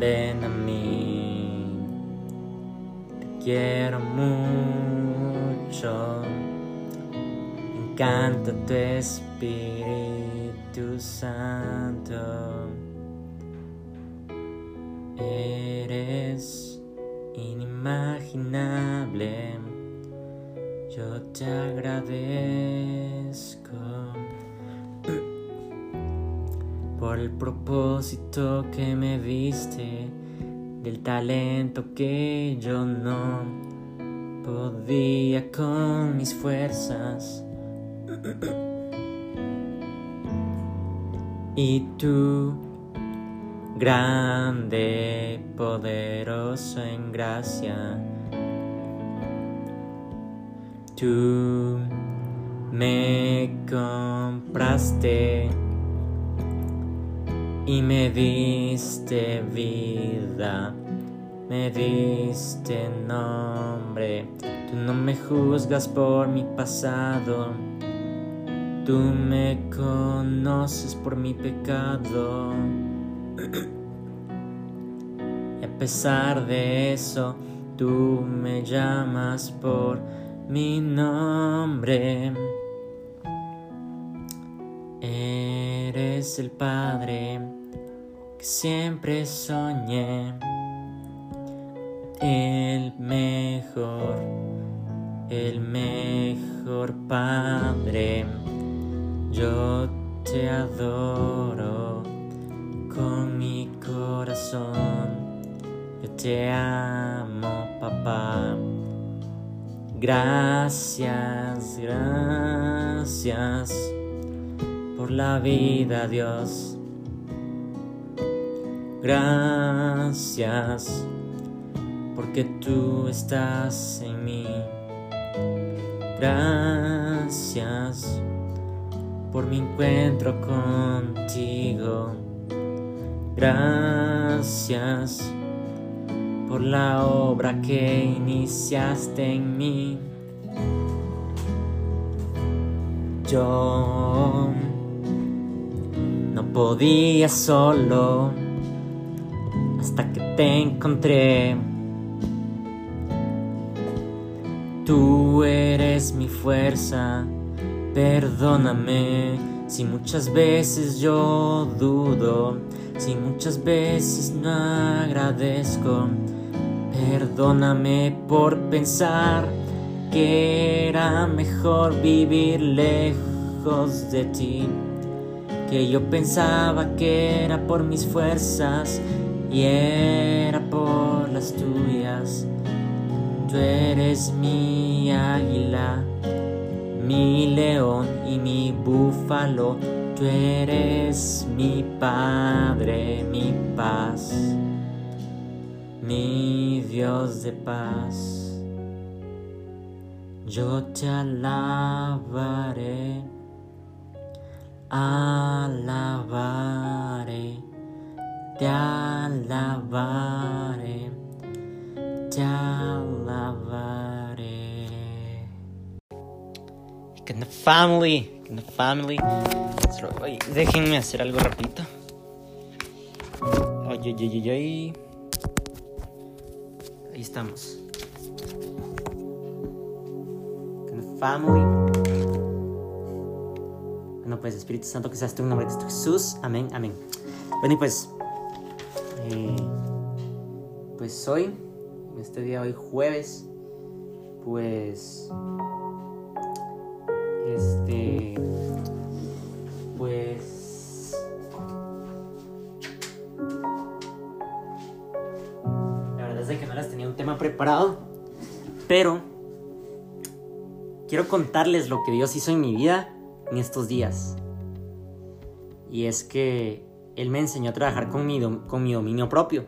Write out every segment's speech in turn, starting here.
ven a mí. Te quiero mucho. Me encanta tu Espíritu Santo. Eres inimaginable. Yo te agradezco por el propósito que me diste, del talento que yo no podía con mis fuerzas. Y tú, grande, poderoso en gracia, tú me compraste y me diste vida, me diste nombre. Tú no me juzgas por mi pasado, tú me conoces por mi pecado. Y a pesar de eso, tú me llamas por mi nombre. Eres el Padre que siempre soñé, el mejor, el mejor Padre. Yo te adoro con mi corazón, yo te amo, papá. Gracias, gracias por la vida, Dios. Gracias porque tú estás en mí. Gracias por mi encuentro contigo. Gracias por la obra que iniciaste en mí. Yo podía solo hasta que te encontré. Tú eres mi fuerza, perdóname si muchas veces yo dudo, si muchas veces no agradezco. Perdóname por pensar que era mejor vivir lejos de ti, que yo pensaba que era por mis fuerzas y era por las tuyas. Tú eres mi águila, mi león y mi búfalo. Tú eres mi padre, mi paz, mi Dios de paz. Yo te alabaré, alabaré, te alabaré, te alabaré. Que the family, que the family. Déjenme hacer algo rapidito. Oye, oye, oye, oye. Ahí estamos. family. Bueno, pues Espíritu Santo, que seas tú en nombre de Cristo Jesús. Amén, amén. Bueno, y pues, eh, pues hoy, este día hoy jueves, pues, este, pues, la verdad es que no les tenía un tema preparado, pero quiero contarles lo que Dios hizo en mi vida en estos días. Y es que Él me enseñó a trabajar con mi, con mi dominio propio.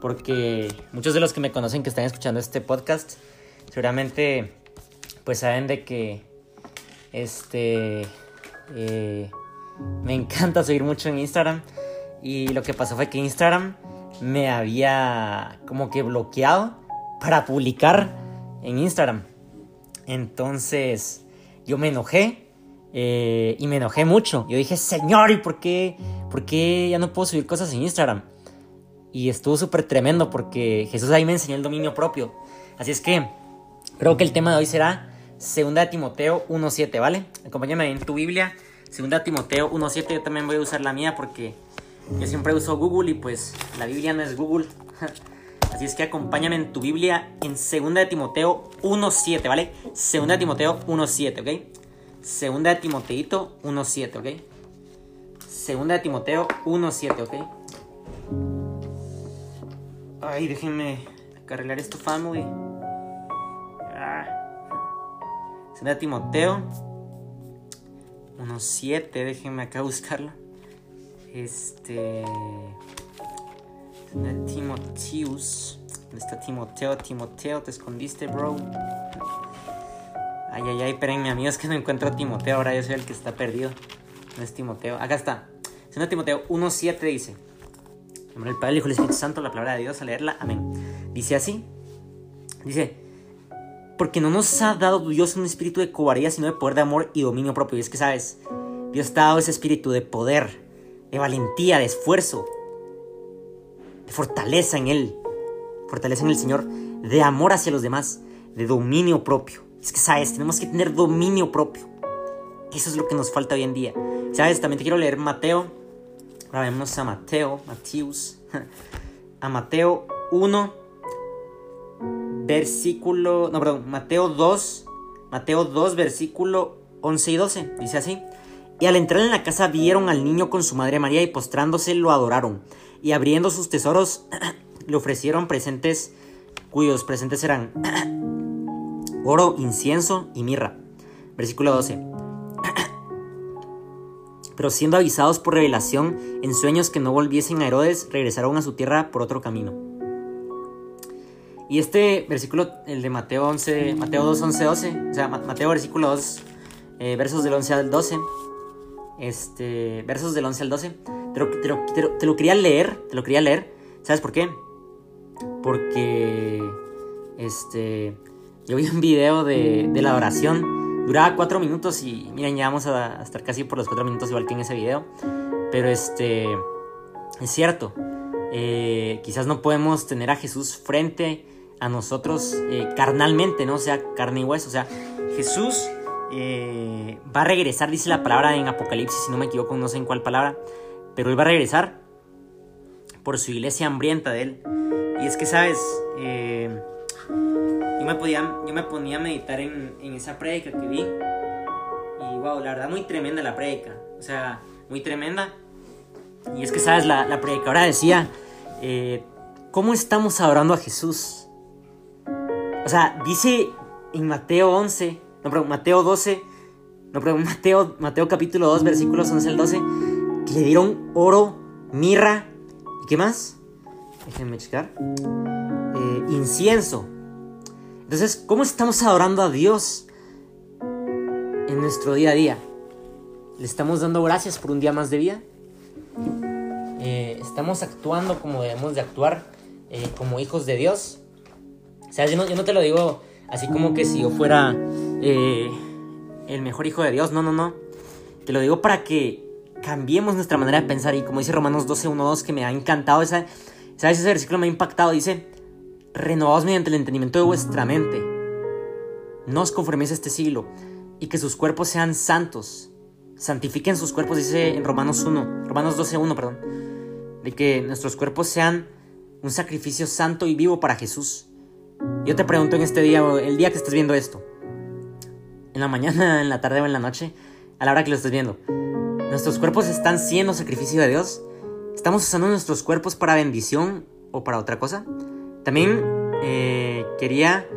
Porque muchos de los que me conocen que están escuchando este podcast, seguramente pues saben de que este eh, me encanta seguir mucho en Instagram. Y lo que pasó fue que Instagram me había como que bloqueado para publicar en Instagram. Entonces yo me enojé eh, y me enojé mucho. Yo dije, Señor, ¿y por qué, por qué ya no puedo subir cosas en Instagram? y estuvo súper tremendo porque Jesús ahí me enseñó el dominio propio. Así es que creo que el tema de hoy será 2 de Timoteo 1.7, ¿vale? Acompáñame en tu Biblia, 2 de Timoteo 1.7, yo también voy a usar la mía porque yo siempre uso Google y pues la Biblia no es Google. Así es que acompáñame en tu Biblia en 2 de Timoteo 1.7, ¿vale? 2 de Timoteo 1.7, ¿ok? 2 de Timoteito 1.7, ¿ok? 2 de Timoteo 1.7, ¿ok? Ay, déjenme arreglar esto, family. Ah. 2 de Timoteo 1.7, déjenme acá buscarlo. Este... Timoteus. ¿Dónde está Timoteo? Timoteo, te escondiste, bro. Ay, ay, ay, espérenme, amigos, que no encuentro a Timoteo. Ahora yo soy el que está perdido. No es Timoteo. Acá está. Segundo Timoteo 1.7 dice. Nombre del Padre, el Hijo y el Espíritu Santo, la palabra de Dios, a leerla. Amén. Dice así. Dice. Porque no nos ha dado Dios un espíritu de cobardía, sino de poder, de amor y dominio propio. Y es que, ¿sabes? Dios te ha dado ese espíritu de poder, de valentía, de esfuerzo, de fortaleza en Él, fortaleza en el Señor, de amor hacia los demás, de dominio propio. Es que, ¿sabes? Tenemos que tener dominio propio. Eso es lo que nos falta hoy en día. ¿Sabes? También te quiero leer Mateo. Ahora vemos a Mateo, Mateus. A Mateo 1, versículo. No, perdón, Mateo 2. Mateo 2, versículo 11 y 12. Dice así. Y al entrar en la casa vieron al niño con su madre María y postrándose lo adoraron y abriendo sus tesoros le ofrecieron presentes cuyos presentes eran oro, incienso y mirra. Versículo 12. Pero siendo avisados por revelación en sueños que no volviesen a Herodes, regresaron a su tierra por otro camino. Y este versículo, el de Mateo 11, Mateo 2, 11, 12, o sea, Mateo versículo 2, eh, versos del 11 al 12, este, versos del 11 al 12, te lo, quería leer, te lo quería leer. ¿Sabes por qué? Porque, este, yo vi un video de, la adoración. Duraba cuatro minutos y miren, ya vamos a, estar casi por los cuatro minutos igual que en ese video. Pero este, es cierto. Eh, quizás no podemos tener a Jesús frente a nosotros eh, carnalmente, ¿no? O sea, carne y hueso. O sea, Jesús eh, va a regresar, dice la palabra en Apocalipsis, si no me equivoco, no sé en cuál palabra, pero él va a regresar por su iglesia hambrienta de él. Y es que, ¿sabes? Eh, yo me ponía a meditar en, esa prédica que vi. Y wow, la verdad, muy tremenda la prédica. O sea, muy tremenda. Y es que, ¿sabes? La, la predicadora decía, eh, ¿cómo estamos adorando a Jesús? O sea, dice en Mateo 11 no, pero Mateo 12, no, pero Mateo, Mateo capítulo 2, versículos 11 al 12, que le dieron oro, mirra, ¿y qué más? Déjenme checar. Eh, incienso. Entonces, ¿cómo estamos adorando a Dios en nuestro día a día? ¿Le estamos dando gracias por un día más de vida? Eh, ¿Estamos actuando como debemos de actuar eh, como hijos de Dios? O sea, yo no, yo no te lo digo así como que si yo fuera eh, el mejor hijo de Dios. No, no, no. Te lo digo para que cambiemos nuestra manera de pensar. Y como dice Romanos 12, 1, 2, que me ha encantado, esa, ¿sabes? Ese versículo me ha impactado. Dice, renovados mediante el entendimiento de vuestra mente. No os conforméis a este siglo. Y que sus cuerpos sean santos. Santifiquen sus cuerpos, dice en Romanos 1, Romanos 12, 1, perdón. De que nuestros cuerpos sean un sacrificio santo y vivo para Jesús. Yo te pregunto en este día, el día que estés viendo esto, en la mañana, en la tarde o en la noche, a la hora que lo estés viendo, ¿nuestros cuerpos están siendo sacrificio de Dios? ¿Estamos usando nuestros cuerpos para bendición o para otra cosa? También eh, quería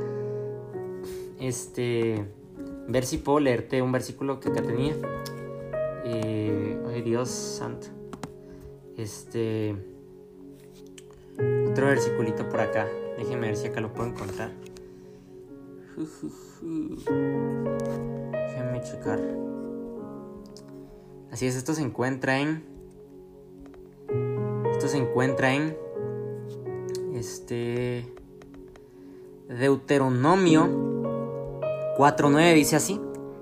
este, ver si puedo leerte un versículo que te tenía. Eh, ay, Dios santo. Este. Otro versiculito por acá. Déjenme ver si acá lo puedo encontrar. Déjenme checar. Así es, esto se encuentra en. Esto se encuentra en. Este. Deuteronomio 4.9 dice así.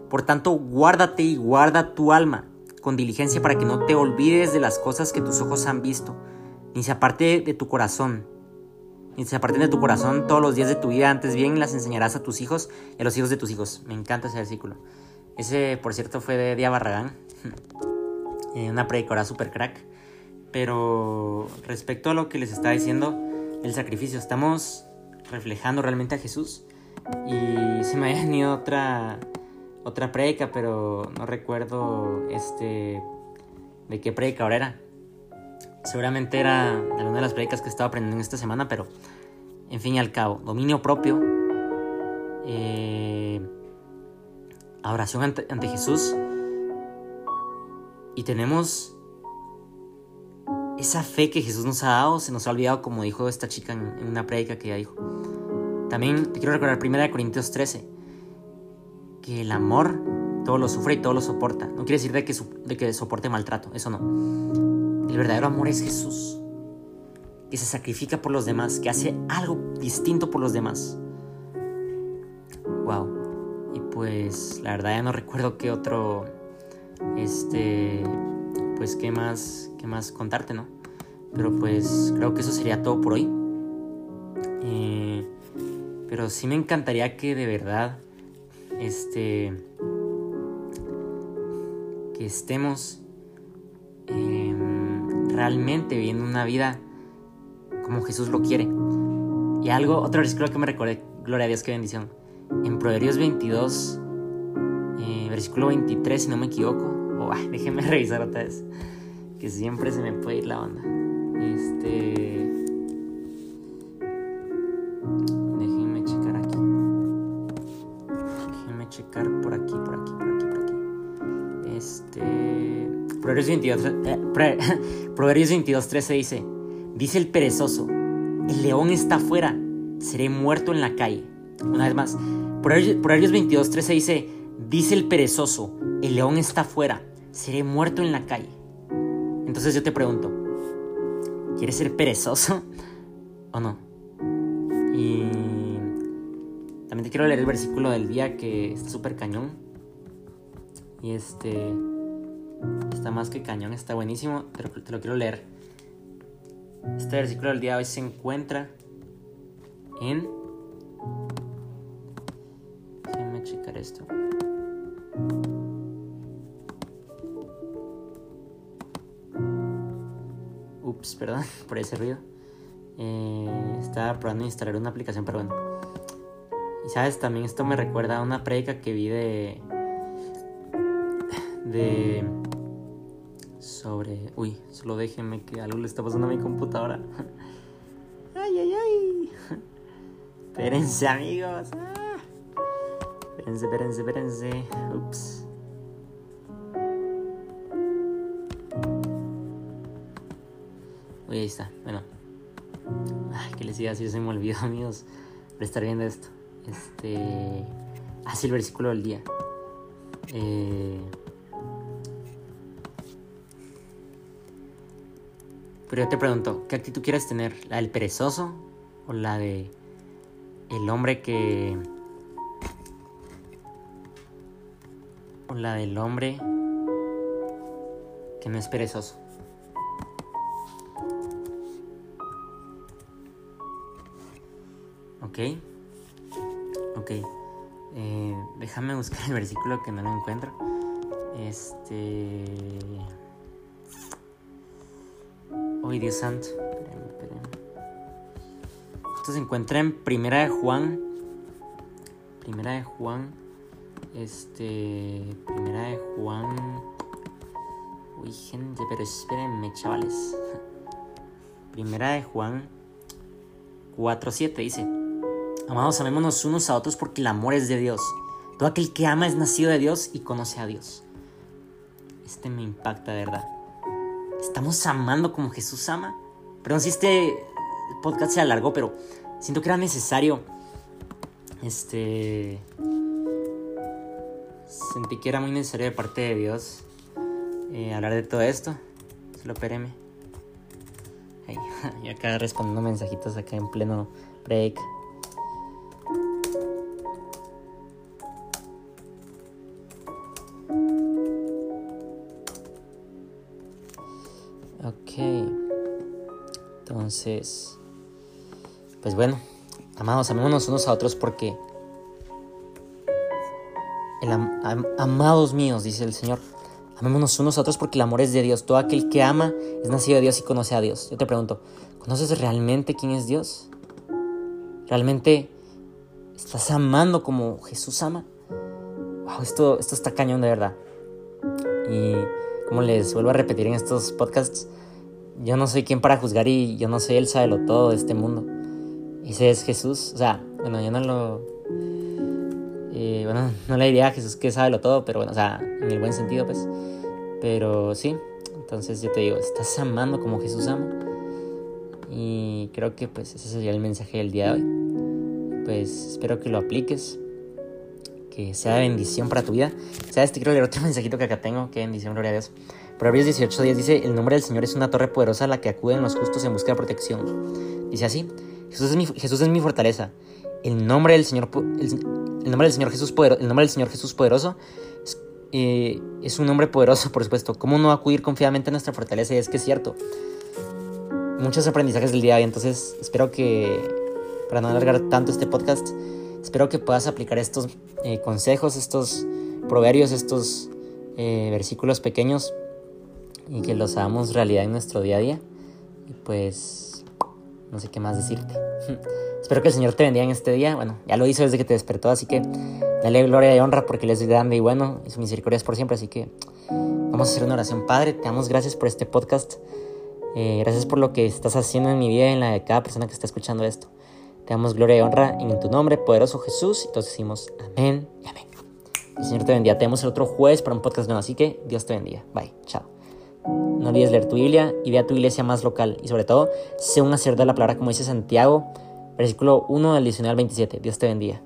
Por tanto, guárdate y guarda tu alma con diligencia para que no te olvides de las cosas que tus ojos han visto ni se aparte de tu corazón, ni se aparten de tu corazón todos los días de tu vida, antes bien las enseñarás a tus hijos y a los hijos de tus hijos. Me encanta ese versículo. Ese, por cierto, fue de Dia Barragán, eh, una predicadora super crack. Pero respecto a lo que les estaba diciendo, el sacrificio, estamos reflejando realmente a Jesús. Y se me había venido otra, otra predica, pero no recuerdo este, de qué predicador era. Seguramente era de alguna de las predicas que estaba aprendiendo esta semana, pero en fin y al cabo, dominio propio, eh, adoración ante Jesús y tenemos esa fe que Jesús nos ha dado, se nos ha olvidado como dijo esta chica en, una predica que ella dijo. También te quiero recordar 1 Corintios 13, que el amor todo lo sufre y todo lo soporta. No quiere decir de que, de que soporte maltrato, eso no. El verdadero amor es Jesús, que se sacrifica por los demás, que hace algo distinto por los demás. Wow. Y pues la verdad ya no recuerdo qué otro, este, pues qué más, qué más contarte, ¿no? Pero pues creo que eso sería todo por hoy. Eh, pero sí me encantaría que de verdad, este, que estemos em, realmente viviendo una vida como Jesús lo quiere. Y algo, otro versículo que me recordé, gloria a Dios, qué bendición. En Proverbios 22, eh, versículo 23, si no me equivoco. Oh, déjenme revisar otra vez, que siempre se me puede ir la onda. Este. Déjenme checar aquí. Déjenme checar por aquí, por aquí, por aquí, por aquí. Este. Proverbios 22, eh, Proverbios 22 13 dice: Dice el perezoso, el león está afuera, seré muerto en la calle. Una vez más, Proverbios 22 13 dice: Dice el perezoso, el león está afuera, seré muerto en la calle. Entonces yo te pregunto, ¿quieres ser perezoso o no? Y también te quiero leer el versículo del día que está súper cañón. Y este está más que cañón, está buenísimo. Te lo, te lo quiero leer. Este versículo del día hoy se encuentra en. Déjenme checar esto. Ups, perdón por ese ruido. Eh, estaba probando instalar una aplicación, pero bueno. Y sabes, también esto me recuerda a una predica que vi de de sobre uy solo déjenme que algo le está pasando a mi computadora ay ay ay espérense amigos ah. espérense espérense espérense ups ahí está bueno ay que les diga si se me olvidó amigos por estar viendo esto este así el versículo del día eh Pero yo te pregunto, ¿qué actitud quieres tener? ¿La del perezoso o la de el hombre que... o la del hombre que no es perezoso? ¿Ok? Eh, déjame buscar el versículo que no lo encuentro. Este... Uy, Dios santo. Esto se encuentra en Primera de Juan. Primera de Juan. Este. Primera de Juan. Uy, gente, pero espérenme, chavales. Primera de Juan 4.7 dice. Amados, amémonos unos a otros porque el amor es de Dios. Todo aquel que ama es nacido de Dios y conoce a Dios. Este me impacta, de verdad. ¿Estamos amando como Jesús ama? Perdón si este podcast se alargó, pero siento que era necesario. Este. Sentí que era muy necesario de parte de Dios eh, hablar de todo esto. Solo espéreme. y acá respondiendo mensajitos acá en pleno break. Entonces, pues bueno, amados, amémonos unos a otros porque el amados míos, dice el Señor, amémonos unos a otros porque el amor es de Dios. Todo aquel que ama es nacido de Dios y conoce a Dios. Yo te pregunto, ¿conoces realmente quién es Dios? ¿Realmente estás amando como Jesús ama? Wow, esto, esto está cañón de verdad. Y como les vuelvo a repetir en estos podcasts, yo no soy quien para juzgar y yo no soy el sabe lo todo de este mundo. Ese es Jesús. O sea, bueno, yo no lo. Eh, bueno, no le diría a Jesús que sabe lo todo, pero bueno, o sea, en el buen sentido, pues. Pero sí, entonces yo te digo, estás amando como Jesús ama. Y creo que pues ese sería el mensaje del día de hoy. Pues espero que lo apliques, que sea bendición para tu vida. ¿Sabes? Te quiero leer otro mensajito que acá tengo. Qué bendición, gloria a Dios. Proverbios 18 días dice, el nombre del Señor es una torre poderosa a la que acuden los justos en busca de protección. Dice así, Jesús es mi, Jesús es mi fortaleza. El nombre del Señor, el, nombre del Señor Jesús poderoso, el nombre del Señor Jesús poderoso es, eh, es un nombre poderoso, por supuesto. ¿Cómo no acudir confiadamente a nuestra fortaleza? Y es que es cierto. Muchos aprendizajes del día de hoy, entonces espero que, para no alargar tanto este podcast, espero que puedas aplicar estos eh, consejos, estos proverbios, estos eh, versículos pequeños y que los hagamos realidad en nuestro día a día. Y pues, no sé qué más decirte. Espero que el Señor te bendiga en este día. Bueno, ya lo hizo desde que te despertó, así que dale gloria y honra porque Él es grande y bueno y su misericordia es por siempre. Así que vamos a hacer una oración. Padre, te damos gracias por este podcast. Eh, gracias por lo que estás haciendo en mi vida y en la de cada persona que está escuchando esto. Te damos gloria y honra en tu nombre, poderoso Jesús. Y todos decimos amén y amén. El Señor te bendiga. Te vemos el otro jueves para un podcast nuevo. Así que Dios te bendiga. Bye. Chao. No olvides leer tu Biblia y ve a tu iglesia más local. Y sobre todo, sé un hacedor de la palabra como dice Santiago, versículo 1 del 19 al 27. Dios te bendiga.